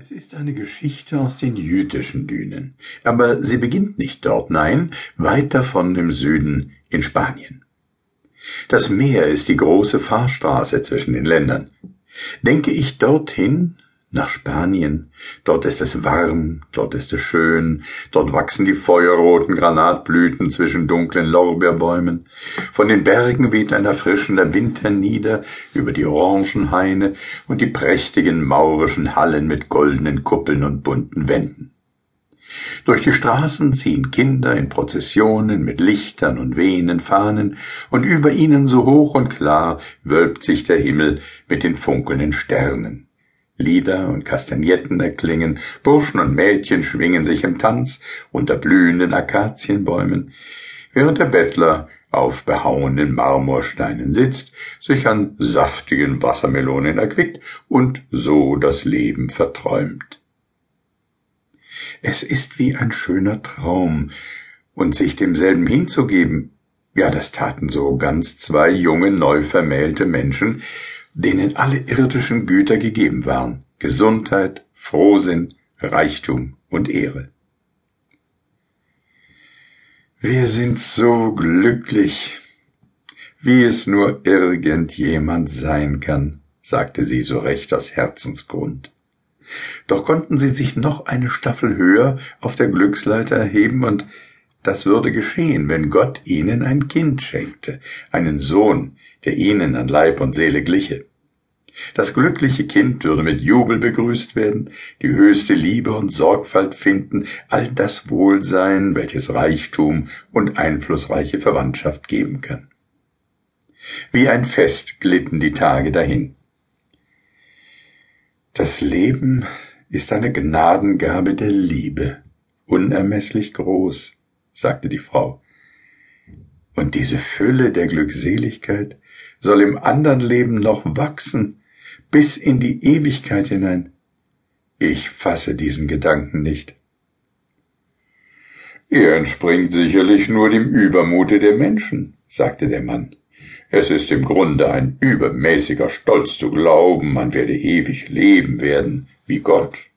Es ist eine Geschichte aus den jüdischen Dünen, aber sie beginnt nicht dort, nein, weit davon im Süden in Spanien. Das Meer ist die große Fahrstraße zwischen den Ländern. Denke ich dorthin, nach Spanien. Dort ist es warm, dort ist es schön, dort wachsen die feuerroten Granatblüten zwischen dunklen Lorbeerbäumen. Von den Bergen weht ein erfrischender Wind hernieder über die Orangenhaine und die prächtigen maurischen Hallen mit goldenen Kuppeln und bunten Wänden. Durch die Straßen ziehen Kinder in Prozessionen mit Lichtern und wehenden Fahnen, und über ihnen so hoch und klar wölbt sich der Himmel mit den funkelnden Sternen. Lieder und Kastagnetten erklingen, Burschen und Mädchen schwingen sich im Tanz unter blühenden Akazienbäumen, während der Bettler auf behauenen Marmorsteinen sitzt, sich an saftigen Wassermelonen erquickt und so das Leben verträumt. Es ist wie ein schöner Traum, und sich demselben hinzugeben, ja, das taten so ganz zwei junge, neu vermählte Menschen, denen alle irdischen Güter gegeben waren, Gesundheit, Frohsinn, Reichtum und Ehre. Wir sind so glücklich, wie es nur irgendjemand sein kann, sagte sie so recht aus Herzensgrund. Doch konnten sie sich noch eine Staffel höher auf der Glücksleiter erheben und das würde geschehen, wenn Gott ihnen ein Kind schenkte, einen Sohn, der ihnen an Leib und Seele gliche. Das glückliche Kind würde mit Jubel begrüßt werden, die höchste Liebe und Sorgfalt finden, all das Wohlsein, welches Reichtum und einflussreiche Verwandtschaft geben kann. Wie ein Fest glitten die Tage dahin. Das Leben ist eine Gnadengabe der Liebe, unermesslich groß, sagte die Frau. Und diese Fülle der Glückseligkeit soll im andern Leben noch wachsen, bis in die Ewigkeit hinein. Ich fasse diesen Gedanken nicht. Er entspringt sicherlich nur dem Übermute der Menschen, sagte der Mann. Es ist im Grunde ein übermäßiger Stolz zu glauben, man werde ewig leben werden wie Gott.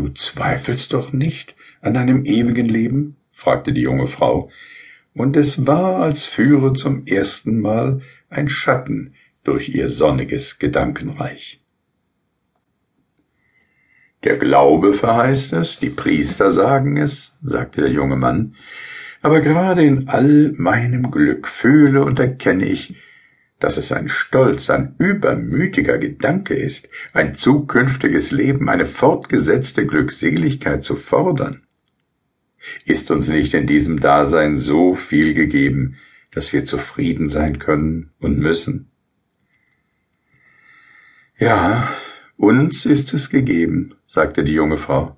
Du zweifelst doch nicht an einem ewigen Leben? fragte die junge Frau, und es war, als führe zum ersten Mal ein Schatten durch ihr sonniges Gedankenreich. Der Glaube verheißt es, die Priester sagen es, sagte der junge Mann, aber gerade in all meinem Glück fühle und erkenne ich, dass es ein Stolz, ein übermütiger Gedanke ist, ein zukünftiges Leben, eine fortgesetzte Glückseligkeit zu fordern. Ist uns nicht in diesem Dasein so viel gegeben, dass wir zufrieden sein können und müssen? Ja, uns ist es gegeben, sagte die junge Frau.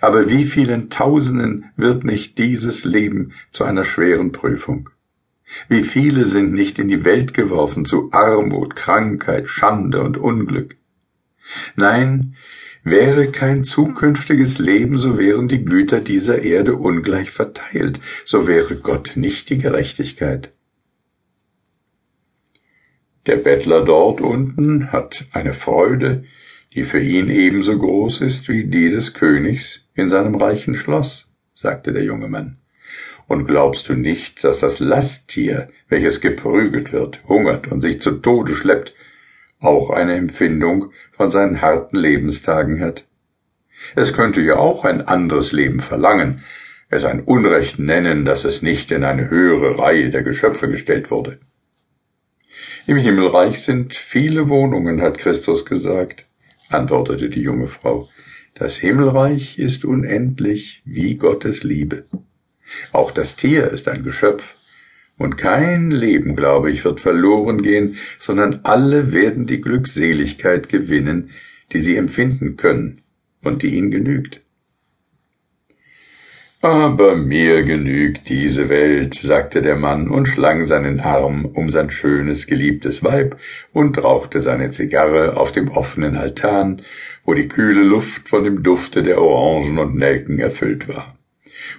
Aber wie vielen Tausenden wird nicht dieses Leben zu einer schweren Prüfung? Wie viele sind nicht in die Welt geworfen zu Armut, Krankheit, Schande und Unglück? Nein, Wäre kein zukünftiges Leben, so wären die Güter dieser Erde ungleich verteilt, so wäre Gott nicht die Gerechtigkeit. Der Bettler dort unten hat eine Freude, die für ihn ebenso groß ist wie die des Königs in seinem reichen Schloss, sagte der junge Mann. Und glaubst du nicht, dass das Lasttier, welches geprügelt wird, hungert und sich zu Tode schleppt, auch eine Empfindung von seinen harten Lebenstagen hat. Es könnte ja auch ein anderes Leben verlangen, es ein Unrecht nennen, dass es nicht in eine höhere Reihe der Geschöpfe gestellt wurde. Im Himmelreich sind viele Wohnungen, hat Christus gesagt, antwortete die junge Frau. Das Himmelreich ist unendlich wie Gottes Liebe. Auch das Tier ist ein Geschöpf, und kein Leben, glaube ich, wird verloren gehen, sondern alle werden die Glückseligkeit gewinnen, die sie empfinden können und die ihnen genügt. Aber mir genügt diese Welt, sagte der Mann und schlang seinen Arm um sein schönes, geliebtes Weib und rauchte seine Zigarre auf dem offenen Altan, wo die kühle Luft von dem Dufte der Orangen und Nelken erfüllt war.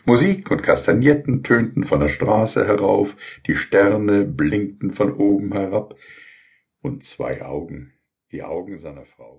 Musik und Kastagnetten tönten von der Straße herauf, die Sterne blinkten von oben herab, und zwei Augen, die Augen seiner Frau.